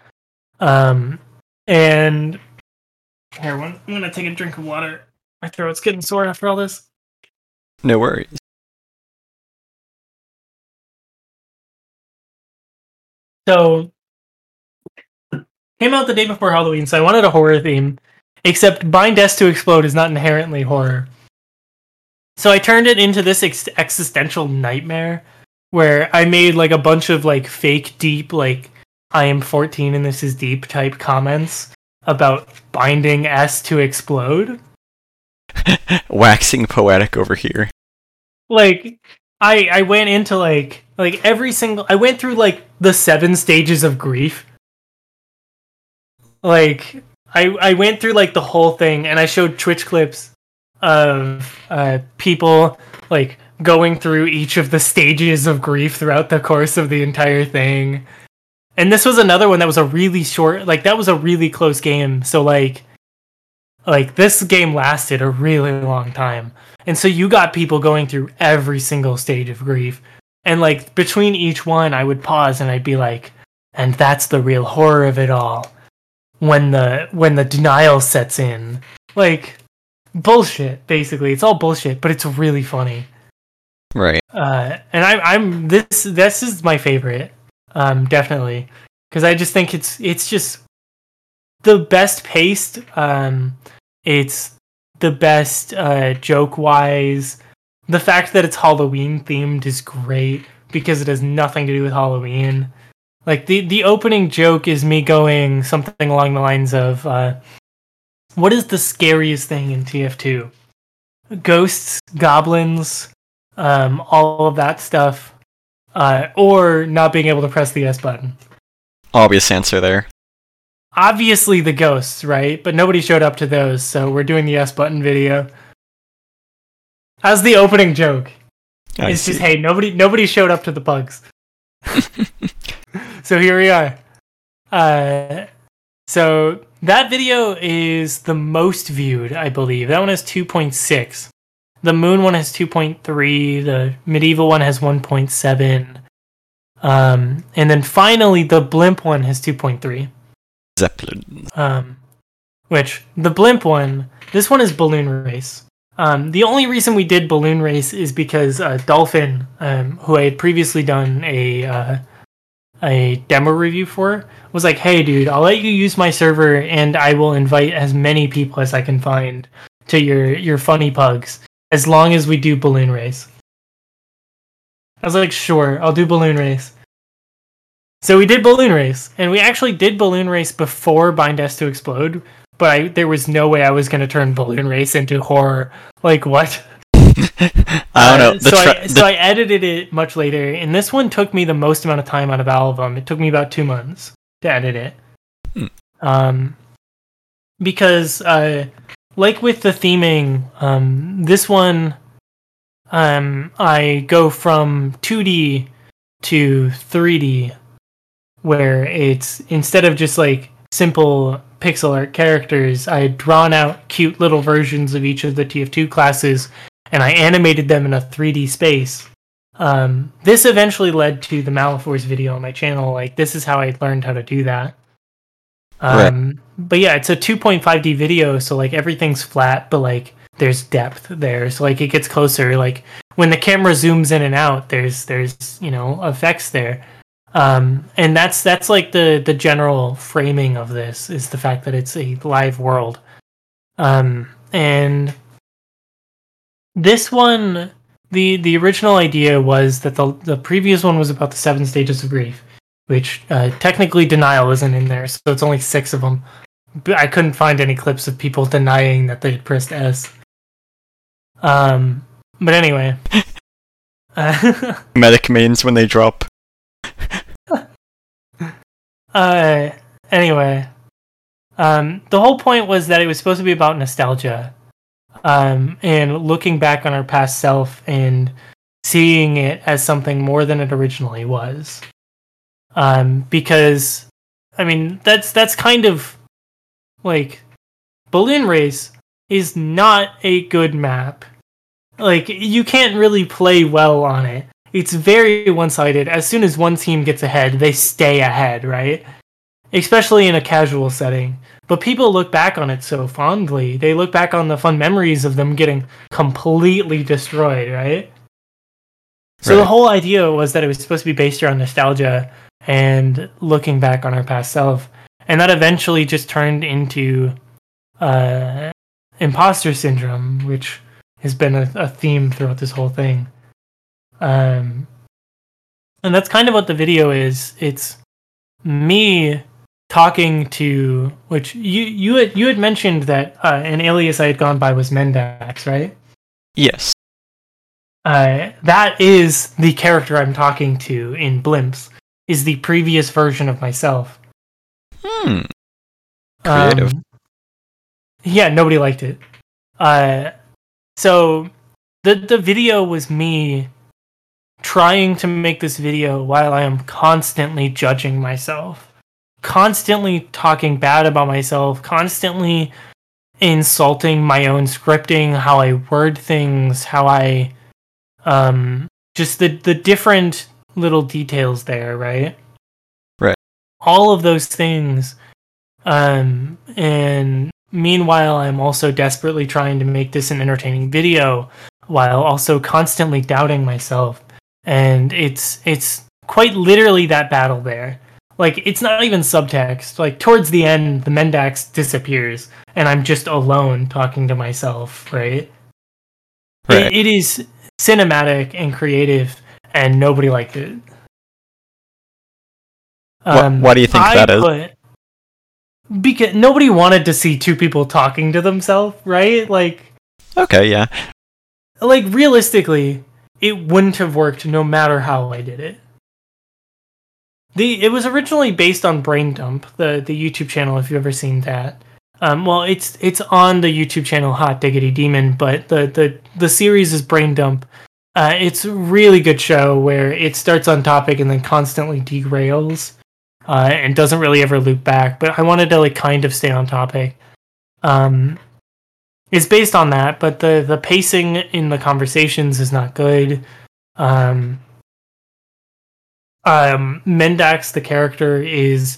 Um, and here, one, I'm gonna take a drink of water. My throat's getting sore after all this. No worries. So came out the day before Halloween, so I wanted a horror theme. Except Bind S to Explode is not inherently horror. So I turned it into this ex- existential nightmare where I made like a bunch of like fake deep like I am 14 and this is deep type comments about binding S to explode. Waxing poetic over here. like I I went into like like every single I went through like the seven stages of grief. Like I I went through like the whole thing and I showed Twitch clips of uh people like going through each of the stages of grief throughout the course of the entire thing. And this was another one that was a really short like that was a really close game. So like like this game lasted a really long time. And so you got people going through every single stage of grief. And like between each one I would pause and I'd be like, and that's the real horror of it all. When the when the denial sets in. Like bullshit, basically. It's all bullshit, but it's really funny. Right. Uh, and I, I'm this. This is my favorite, um, definitely, because I just think it's it's just the best paced. Um, it's the best uh, joke wise. The fact that it's Halloween themed is great because it has nothing to do with Halloween. Like the the opening joke is me going something along the lines of, uh, "What is the scariest thing in TF2? Ghosts, goblins." um, all of that stuff, uh, or not being able to press the S button. Obvious answer there. Obviously the ghosts, right? But nobody showed up to those, so we're doing the S button video. As the opening joke. I it's see. just hey, nobody nobody showed up to the pugs. so here we are. Uh so that video is the most viewed, I believe. That one has 2.6. The moon one has 2.3, the medieval one has 1.7. Um and then finally the blimp one has 2.3. Zeppelin. Um, which the blimp one, this one is balloon race. Um, the only reason we did balloon race is because uh, Dolphin, um, who I had previously done a uh, a demo review for, was like, "Hey, dude, I'll let you use my server, and I will invite as many people as I can find to your your funny pugs, as long as we do balloon race." I was like, "Sure, I'll do balloon race." So we did balloon race, and we actually did balloon race before Bind S to Explode, but I, there was no way I was going to turn balloon race into horror. Like what? I don't know. The so, I, so the- I edited it much later, and this one took me the most amount of time out of all of them. It took me about two months to edit it. Hmm. Um, because uh, like with the theming, um, this one, um, I go from 2D to 3D, where it's instead of just like simple pixel art characters, I had drawn out cute little versions of each of the TF2 classes and I animated them in a 3D space. Um, this eventually led to the Malaforce video on my channel. Like, this is how I learned how to do that. Um, But yeah, it's a 2.5D video, so like everything's flat, but like there's depth there. So like it gets closer. Like when the camera zooms in and out, there's there's you know effects there. Um, and that's that's like the the general framing of this is the fact that it's a live world. Um, and this one, the the original idea was that the the previous one was about the seven stages of grief, which uh, technically denial isn't in there, so it's only six of them. But I couldn't find any clips of people denying that they pressed S. Um, but anyway. Medic mains when they drop. Uh, anyway, um, the whole point was that it was supposed to be about nostalgia, um, and looking back on our past self and seeing it as something more than it originally was. Um, because, I mean, that's that's kind of like balloon race is not a good map. Like you can't really play well on it it's very one-sided. As soon as one team gets ahead, they stay ahead, right? Especially in a casual setting. But people look back on it so fondly. They look back on the fun memories of them getting completely destroyed, right? So the whole idea was that it was supposed to be based around nostalgia and looking back on our past self. And that eventually just turned into uh, imposter syndrome, which has been a, a theme throughout this whole thing. Um, and that's kind of what the video is. It's me talking to which you you had you had mentioned that uh, an alias I had gone by was Mendax, right? Yes. Uh, that is the character I'm talking to in Blimps. Is the previous version of myself. Hmm. Creative. Um, yeah, nobody liked it. Uh, so the the video was me trying to make this video while I am constantly judging myself, constantly talking bad about myself, constantly insulting my own scripting, how I word things, how I um just the the different little details there, right? Right. All of those things um and meanwhile I'm also desperately trying to make this an entertaining video while also constantly doubting myself and it's it's quite literally that battle there like it's not even subtext like towards the end the mendax disappears and i'm just alone talking to myself right, Right. It, it is cinematic and creative and nobody liked it Wha- um, why do you think I that is? put- because nobody wanted to see two people talking to themselves right like Okay, yeah. like realistically, it wouldn't have worked no matter how I did it. the it was originally based on Brain Dump, the the YouTube channel. If you've ever seen that, um, well, it's it's on the YouTube channel Hot Diggedy Demon, but the the the series is Brain Dump. Uh, it's a really good show where it starts on topic and then constantly derails, uh, and doesn't really ever loop back. But I wanted to like kind of stay on topic. Um, it's based on that, but the the pacing in the conversations is not good. Um, um, Mendax, the character, is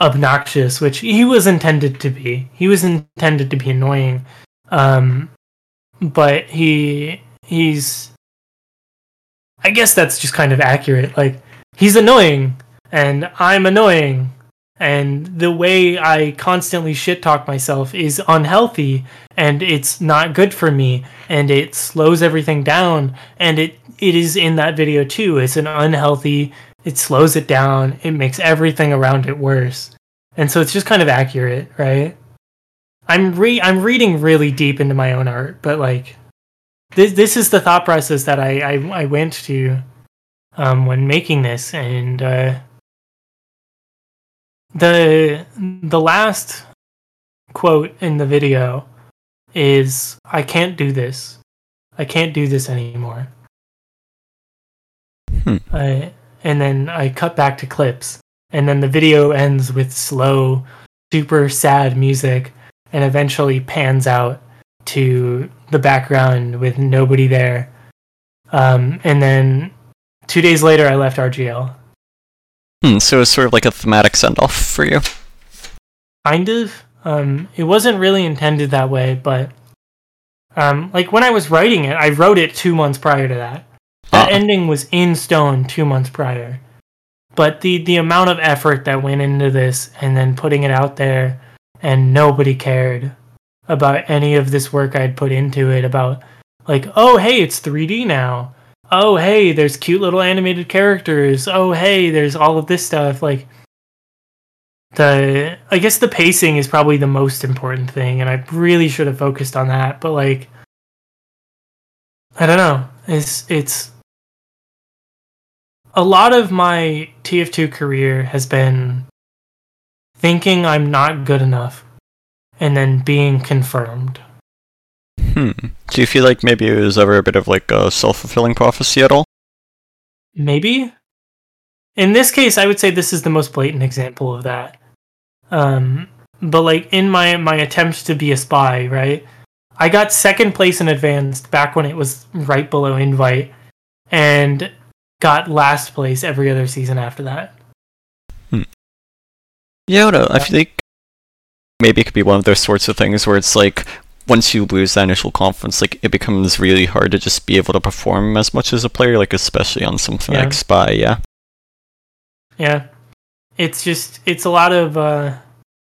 obnoxious, which he was intended to be. He was intended to be annoying, um, but he he's. I guess that's just kind of accurate. Like he's annoying, and I'm annoying, and the way I constantly shit talk myself is unhealthy, and it's not good for me, and it slows everything down, and it it is in that video too. It's an unhealthy it slows it down, it makes everything around it worse. And so it's just kind of accurate, right? I'm re I'm reading really deep into my own art, but like this this is the thought process that I I, I went to um when making this and uh the the last quote in the video is I can't do this. I can't do this anymore. Hmm. I and then I cut back to clips, and then the video ends with slow, super sad music, and eventually pans out to the background with nobody there. Um, and then two days later, I left RGL. Hmm, so it's sort of like a thematic send off for you. Kind of. Um, it wasn't really intended that way, but um, like when I was writing it, I wrote it two months prior to that. That Ah. ending was in stone two months prior. But the the amount of effort that went into this and then putting it out there and nobody cared about any of this work I'd put into it about like, oh hey, it's 3D now. Oh hey, there's cute little animated characters. Oh hey, there's all of this stuff like the I guess the pacing is probably the most important thing and I really should have focused on that, but like I don't know. It's it's a lot of my TF2 career has been thinking I'm not good enough and then being confirmed. Hmm. Do you feel like maybe it was ever a bit of like a self fulfilling prophecy at all? Maybe. In this case, I would say this is the most blatant example of that. Um, but like in my my attempt to be a spy, right? I got second place in advanced back when it was right below invite, and got last place every other season after that. Hmm. Yeah, I don't know. I feel like maybe it could be one of those sorts of things where it's like once you lose that initial confidence, like it becomes really hard to just be able to perform as much as a player, like especially on something Yeah. like Spy. Yeah. Yeah. It's just it's a lot of uh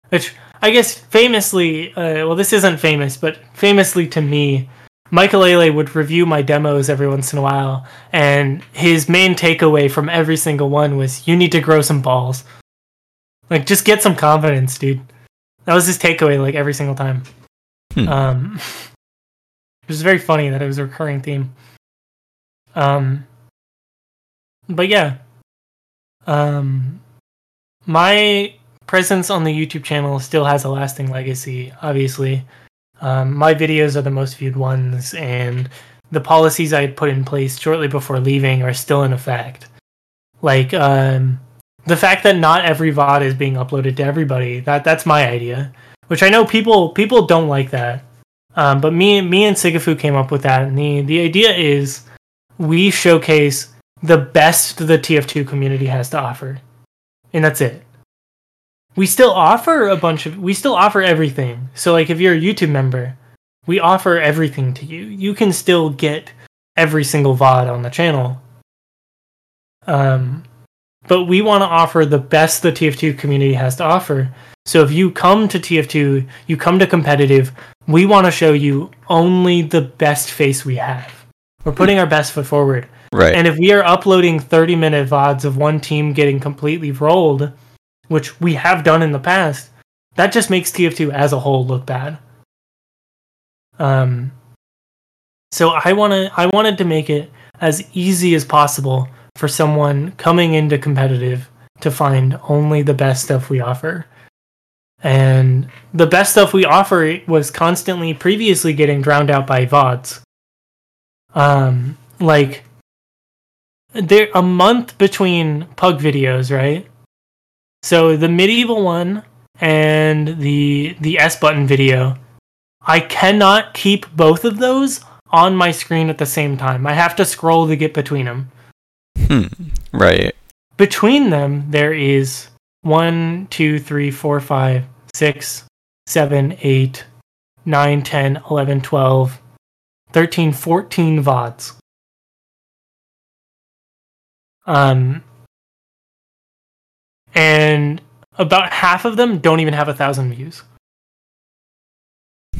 which I guess famously uh well this isn't famous, but famously to me, Michael Lele would review my demos every once in a while and his main takeaway from every single one was you need to grow some balls. Like just get some confidence, dude. That was his takeaway like every single time. Hmm. Um it was very funny that it was a recurring theme. Um but yeah, um, my presence on the YouTube channel still has a lasting legacy, obviously. Um, my videos are the most viewed ones, and the policies I had put in place shortly before leaving are still in effect. Like, um, the fact that not every VOD is being uploaded to everybody, that that's my idea. Which I know people people don't like that. Um, but me me and Sigafu came up with that, and the, the idea is we showcase the best the TF2 community has to offer. And that's it. We still offer a bunch of we still offer everything. So like if you're a YouTube member, we offer everything to you. You can still get every single VOD on the channel. Um but we want to offer the best the TF2 community has to offer. So if you come to TF2, you come to competitive, we want to show you only the best face we have. We're putting our best foot forward. Right. And if we are uploading 30 minute VODs of one team getting completely rolled, which we have done in the past, that just makes TF2 as a whole look bad. Um, so I wanna I wanted to make it as easy as possible for someone coming into competitive to find only the best stuff we offer. And the best stuff we offer was constantly previously getting drowned out by VODs. Um, like there a month between pug videos, right? So the medieval one and the the S button video, I cannot keep both of those on my screen at the same time. I have to scroll to get between them. Hmm. Right. Between them, there is one, two, three, four, five, six, seven, eight, nine, 10, 11, 12, 13, 14 VODs. Um, and about half of them don't even have a thousand views.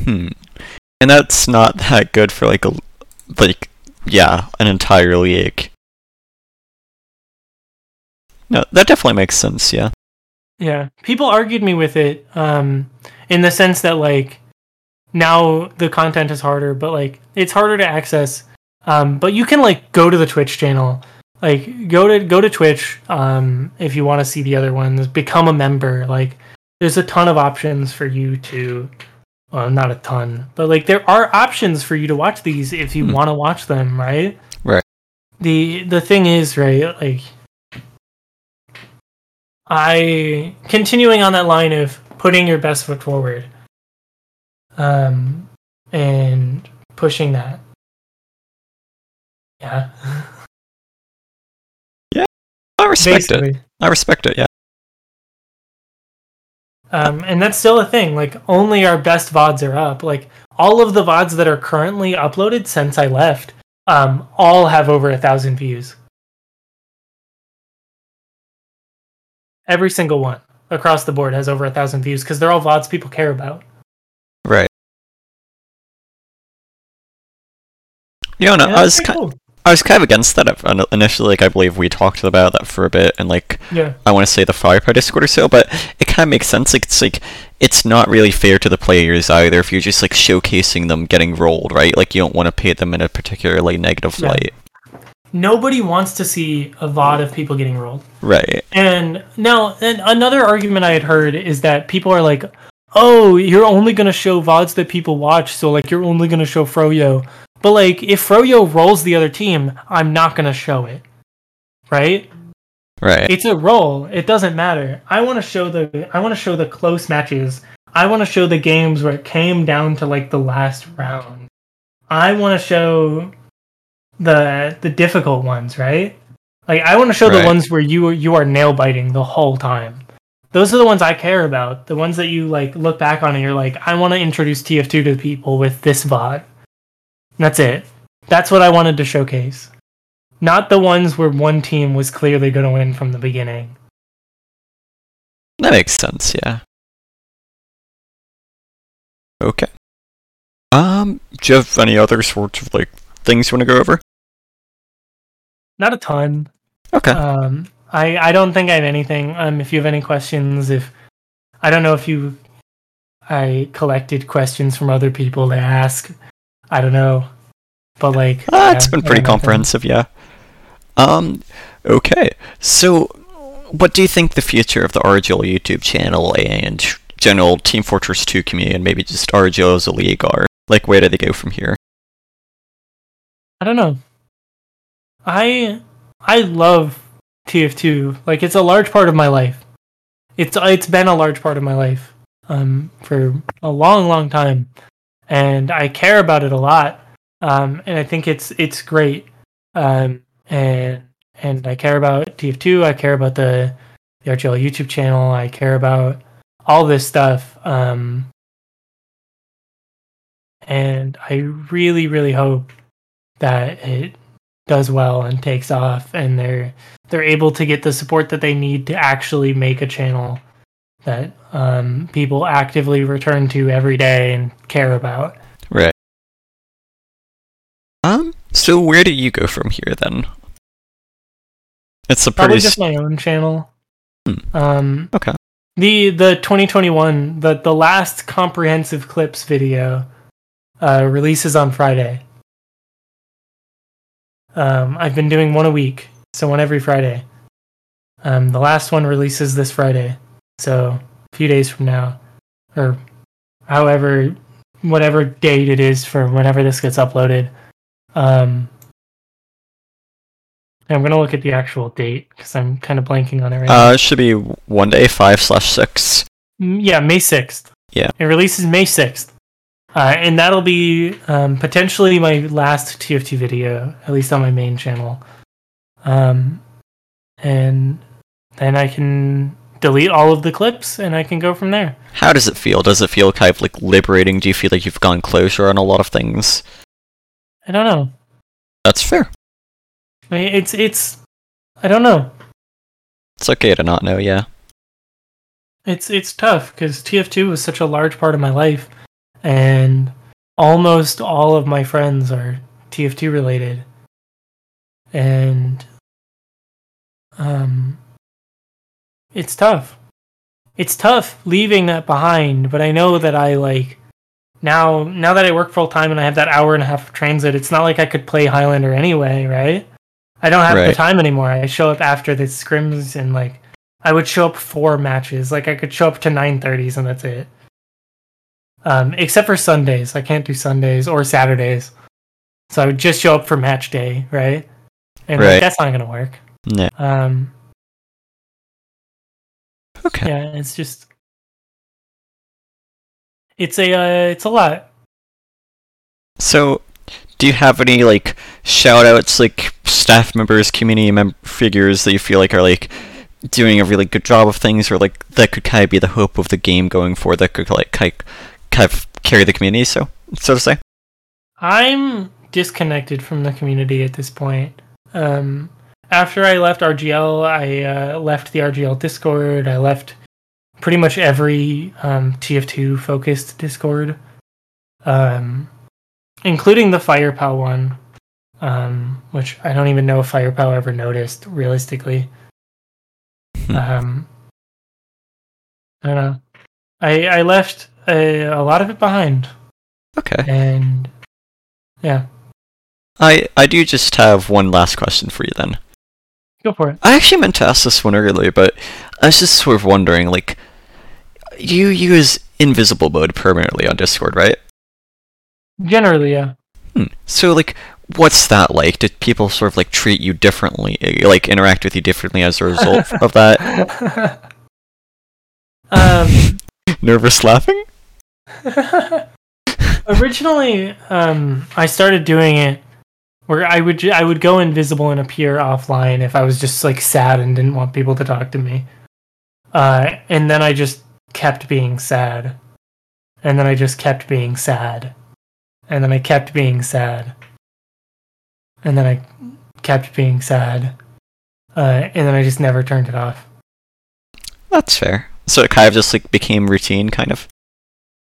Hmm. And that's not that good for like a like yeah, an entire league. No, that definitely makes sense, yeah. Yeah. People argued me with it, um, in the sense that like now the content is harder, but like it's harder to access. Um, but you can like go to the Twitch channel. Like go to go to Twitch um, if you want to see the other ones. Become a member. Like there's a ton of options for you to well, not a ton, but like there are options for you to watch these if you Hmm. want to watch them, right? Right. The the thing is, right, like I continuing on that line of putting your best foot forward. Um and pushing that. Yeah. I respect it. I respect it, yeah. Um, and that's still a thing. Like only our best VODs are up. Like all of the VODs that are currently uploaded since I left, um, all have over a thousand views. Every single one across the board has over a thousand views because they're all VODs people care about. Right. Yeah, no, And I was pretty ki- cool. I was kind of against that initially. Like, I believe we talked about that for a bit, and like, Yeah. I want to say the Firepower Discord or so, but it kind of makes sense. Like, it's like it's not really fair to the players either if you're just like showcasing them getting rolled, right? Like, you don't want to paint them in a particularly negative Yeah. light, Nobody wants to see a VOD of people getting rolled. right? And now, and another argument I had heard is that people are like, "Oh, you're only gonna show vods that people watch, so like you're only gonna show Froyo." But like, if Froyo rolls the other team, I'm not gonna show it, right? Right. It's a roll. It doesn't matter. I want to show the. I want to show the close matches. I want to show the games where it came down to like the last round. I want to show the the difficult ones, right? Like I want to show Right. the ones where you you are nail biting the whole time. Those are the ones I care about. The ones that you like look back on and you're like, I want to introduce TF2 to people with this VOD. That's it. That's what I wanted to showcase. Not the ones where one team was clearly going to win from the beginning. That makes sense, yeah. Okay. Um, do you have any other sorts of like things you want to go over? Not a ton. Okay. Um, I I don't think I have anything. Um, if you have any questions, if I don't know if you, I collected questions from other people to ask. I don't know, but like it's yeah, been pretty comprehensive, yeah. Um, okay. So, what do you think the future of the RGL YouTube channel and general Team Fortress 2 community and maybe just RGL as a league are? Like, where do they go from here? I don't know. I I love TF2. Like it's a large part of my life. It's it's been a large part of my life um for a long long time and I care about it a lot. Um and I think it's it's great. Um and and I care about TF2, I care about the the RGL YouTube channel, I care about all this stuff. Um and I really really hope that it does well and takes off and they're they're able to get the support that they need to actually make a channel that um, people actively return to every day and care about. Right. Um, so where do you go from here then? It's a pretty Probably just my own channel. Hmm. Um, Okay. the the 2021 the the last comprehensive clips video uh, releases on Friday. Um, I've been doing one a week, so one every Friday. Um, the last one releases this Friday, so a few days from now, or however, whatever date it is for whenever this gets uploaded. Um, I'm gonna look at the actual date because I'm kind of blanking on it right now. Uh, it should be one day five slash six. Mm, Yeah, May 6th. Yeah. It releases May 6th. Uh, and that'll be um, potentially my last TF2 video, at least on my main channel. Um, and then I can delete all of the clips and I can go from there. How does it feel? Does it feel kind of like liberating? Do you feel like you've gone closure on a lot of things? I don't know. That's fair. I mean, it's, it's, I don't know. It's okay to not know, yeah. It's it's tough because TF2 was such a large part of my life, and almost all of my friends are TF2 related, and um, it's tough. It's tough leaving that behind, but I know that I like now. Now that I work full time and I have that hour and a half of transit, it's not like I could play Highlander anyway, right? I don't have the time anymore. I show up after the scrims and like I would show up for matches. Like I could show up to nine thirties and that's it. Um, except for Sundays. I can't do Sundays or Saturdays. So I would just show up for match day, right? And like, that's not gonna work. No. Um, Okay. yeah, it's just it's a uh, it's a lot. So, do you have any like shout outs, like staff members, community mem- figures that you feel like are like doing a really good job of things, or like that could kind of be the hope of the game going forward, that could like kind kind of carry the community, so so to say? I'm disconnected from the community at this point. Um, after I left RGL, I uh, left the RGL Discord. I left pretty much every um, TF2 focused Discord, um, including the Firepow one, um, which I don't even know if Firepow ever noticed realistically. Hmm. Um, I don't know. I I left a, a lot of it behind, Okay. and yeah, I I do just have one last question for you then. Go for it. I actually meant to ask this one earlier, but I was just sort of wondering, like, you use invisible mode permanently on Discord, right? Generally, yeah. Hmm. So, like, what's that like? Did people sort of like treat you differently, eh, like interact with you differently as a result of that? um, Nervous laughing? originally, um, I started doing it where I would I would go invisible and appear offline if I was just like sad and didn't want people to talk to me. Uh, and then I just kept being sad, and then I just kept being sad, and then I kept being sad, and then I kept being sad, uh, and then I just never turned it off. That's fair. So it kind of just like became routine, kind of.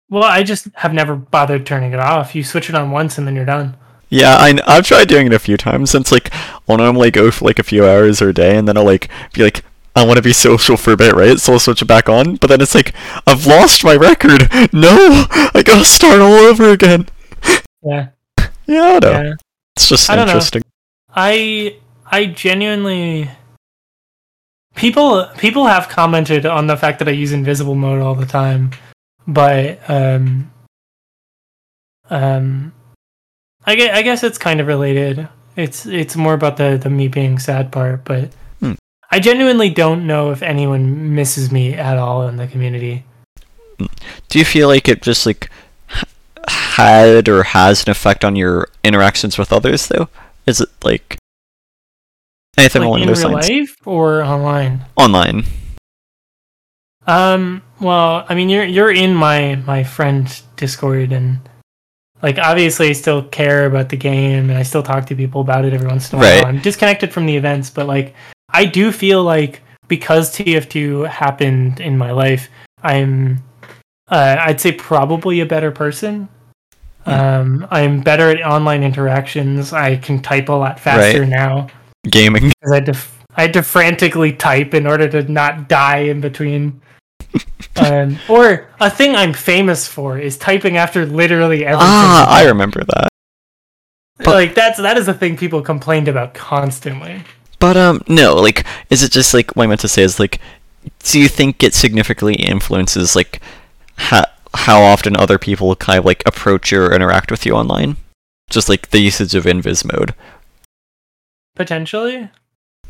Well, I just have never bothered turning it off. You switch it on once and then you're done. Yeah, I, I've tried doing it a few times. Since like I'll normally go for like a few hours or a day, and then I'll like be like, I want to be social for a bit, right? So I'll switch it back on. But then it's like, I've lost my record. No, I gotta start all over again. Yeah. Yeah, I know. Yeah. It's just I know. interesting. I I genuinely people people have commented on the fact that I use invisible mode all the time, but um um I guess, I guess it's kind of related. It's it's more about the the me being sad part, but Hmm. I genuinely don't know if anyone misses me at all in the community. Do you feel like it just like had or has an effect on your interactions with others though? Is it like anything like along in those real lines? life or online? Online. Um. Well, I mean, you're you're in my my friend Discord, and like obviously, I still care about the game, and I still talk to people about it every once in a while. I'm disconnected from the events, but like I do feel like because TF2 happened in my life, I'm uh, I'd say probably a better person. Hmm. Um, I'm better at online interactions. I can type a lot faster Right. now Gaming. I had to I had to frantically type in order to not die in between. Um, or a thing I'm famous for is typing after literally everything. Ah, I remember that. but- like that's that is a thing people complained about constantly. But um, no, like, is it just like what I meant to say is like, do you think it significantly influences like how how often other people kind of like approach you or interact with you online? Just like the usage of invis mode. Potentially.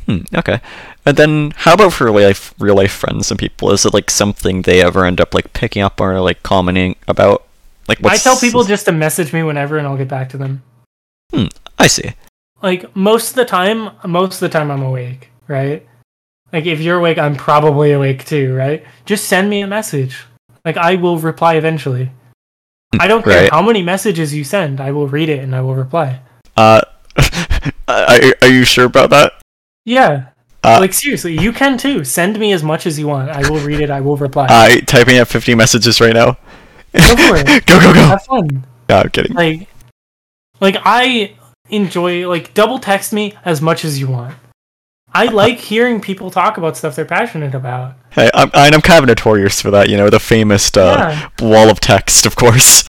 Hmm, okay. And then how about for real life real life friends and people? Is it like something they ever end up like picking up or like commenting about? Like I tell people just to message me whenever and I'll get back to them. Hmm, I see. Like most of the time, most of the time I'm awake, right? Like if you're awake, I'm probably awake too, right? Just send me a message. Like I will reply eventually. I don't care Right. how many messages you send, I will read it and I will reply. Uh, are, are you sure about that? Yeah. Uh, like seriously, you can too. Send me as much as you want. I will read it, I will reply. I typing up 50 messages right now. Go for it. go go go. Have fun. No, I'm kidding. Like like I enjoy like double text me as much as you want. I like hearing people talk about stuff they're passionate about. Hey, I'm and I'm kind of notorious for that. You know, the famous uh, yeah. wall of text, of course.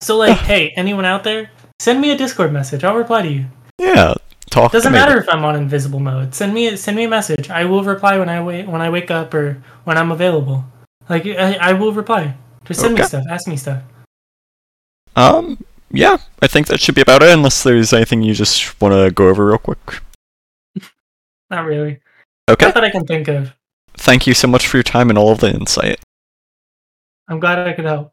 So like, hey, anyone out there, send me a Discord message. I'll reply to you. Yeah, talk. Doesn't matter if I'm on invisible mode. Send me send me a message. I will reply when I wait when I wake up or when I'm available. Like I, I will reply. Just send me stuff. Ask me stuff. Um, yeah, I think that should be about it. Unless there's anything you just want to go over real quick. Not really. Okay. Not that I can think of. Thank you so much for your time and all of the insight. I'm glad I could help.